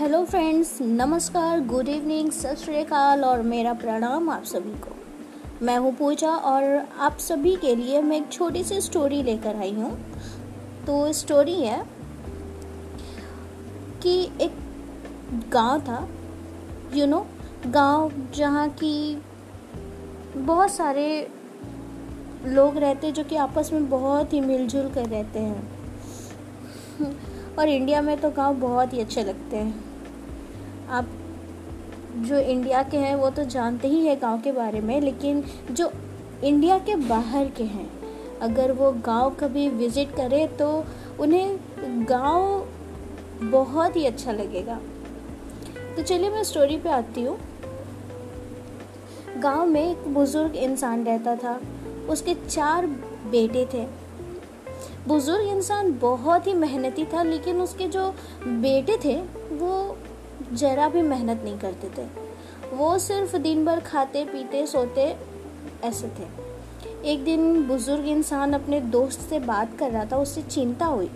Hello friends, नमस्कार, good evening, सत श्रीकाल और मेरा प्रणाम आप सभी को। मैं हूँ पूजा और आप सभी के लिए मैं एक छोटी सी स्टोरी लेकर आई हूँ। तो स्टोरी है कि एक गाँव था यू नो गाँव जहाँ की बहुत सारे लोग रहते जो कि आपस में बहुत ही मिलजुल कर रहते हैं। और इंडिया में तो गाँव बहुत ही अच्छे लगते हैं। आप जो इंडिया के हैं, वो तो जानते ही है गाँव के बारे में, लेकिन जो इंडिया के बाहर के हैं, अगर वो गाँव कभी विज़िट करें तो उन्हें गाँव बहुत ही अच्छा लगेगा। तो चलिए मैं स्टोरी पे आती हूँ। गाँव में एक बुज़ुर्ग इंसान रहता था। उसके चार बेटे थे। बुज़ुर्ग इंसान बहुत ही मेहनती था, लेकिन उसके जो बेटे थे, वो ज़रा भी मेहनत नहीं करते थे। वो सिर्फ़ दिन भर खाते, पीते, सोते ऐसे थे। एक दिन बुज़ुर्ग इंसान अपने दोस्त से बात कर रहा था, उससे चिंता हुई।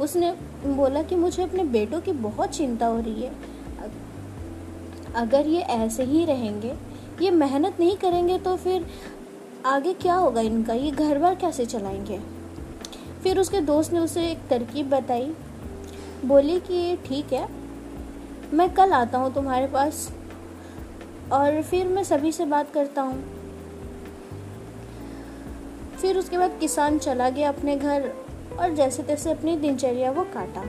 उसने बोला कि मुझे अपने बेटों की बहुत चिंता हो रही है। अगर ये ऐसे ही रहेंगे, ये मेहनत नहीं करेंगे तो फिर आगे क्या होगा इनका? ये घर बार कैसे चलाएँगे? फिर उसके दोस्त ने उसे एक तरकीब बताई। बोली कि ठीक है मैं कल आता हूँ तुम्हारे पास और फिर मैं सभी से बात करता हूँ। फिर उसके बाद किसान चला गया अपने घर और जैसे तैसे अपनी दिनचर्या वो काटा।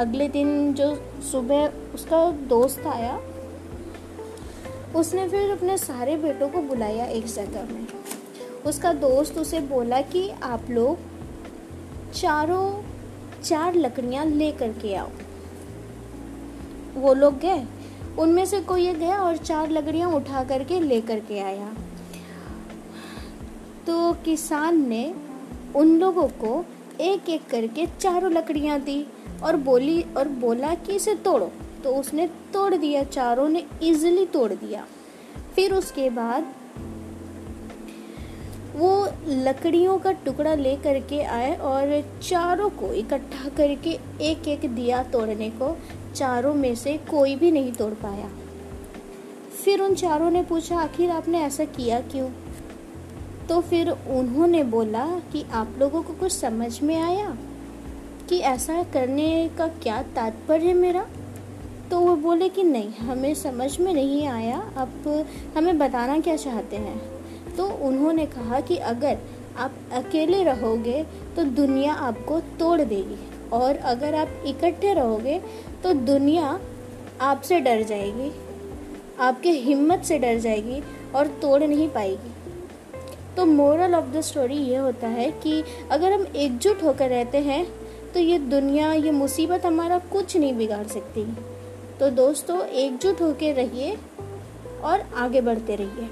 अगले दिन जो सुबह उसका दोस्त आया, उसने फिर अपने सारे बेटों को बुलाया एक जगह में। उसका दोस्त उसे बोला कि आप लोग चारों चार लकड़ियाँ ले करके आओ। वो लोग गए। उनमें से कोई ये गया और चार लकड़ियाँ उठा करके ले करके आया। तो किसान ने उन लोगों को एक एक करके चारों लकड़ियाँ दी और बोली और बोला कि इसे तोड़ो। तो उसने तोड़ दिया, चारों ने इजिली तोड़ दिया। फिर उसके बाद वो लकड़ियों का टुकड़ा ले करके आए और चारों को इकट्ठा करके एक एक दिया तोड़ने को। चारों में से कोई भी नहीं तोड़ पाया। फिर उन चारों ने पूछा, आखिर आपने ऐसा किया क्यों? तो फिर उन्होंने बोला कि, आप लोगों को कुछ समझ में आया कि ऐसा करने का क्या तात्पर्य है मेरा? तो वो बोले कि, नहीं, हमें समझ में नहीं आया। आप हमें बताना क्या चाहते हैं? तो उन्होंने कहा कि, अगर आप अकेले रहोगे तो दुनिया आपको तोड़ देगी। और अगर आप इकट्ठे रहोगे तो दुनिया आपसे डर जाएगी, आपके हिम्मत से डर जाएगी और तोड़ नहीं पाएगी। तो मोरल ऑफ़ द स्टोरी ये होता है कि अगर हम एकजुट होकर रहते हैं तो ये दुनिया, ये मुसीबत हमारा कुछ नहीं बिगाड़ सकती। तो दोस्तों, एकजुट होकर रहिए और आगे बढ़ते रहिए।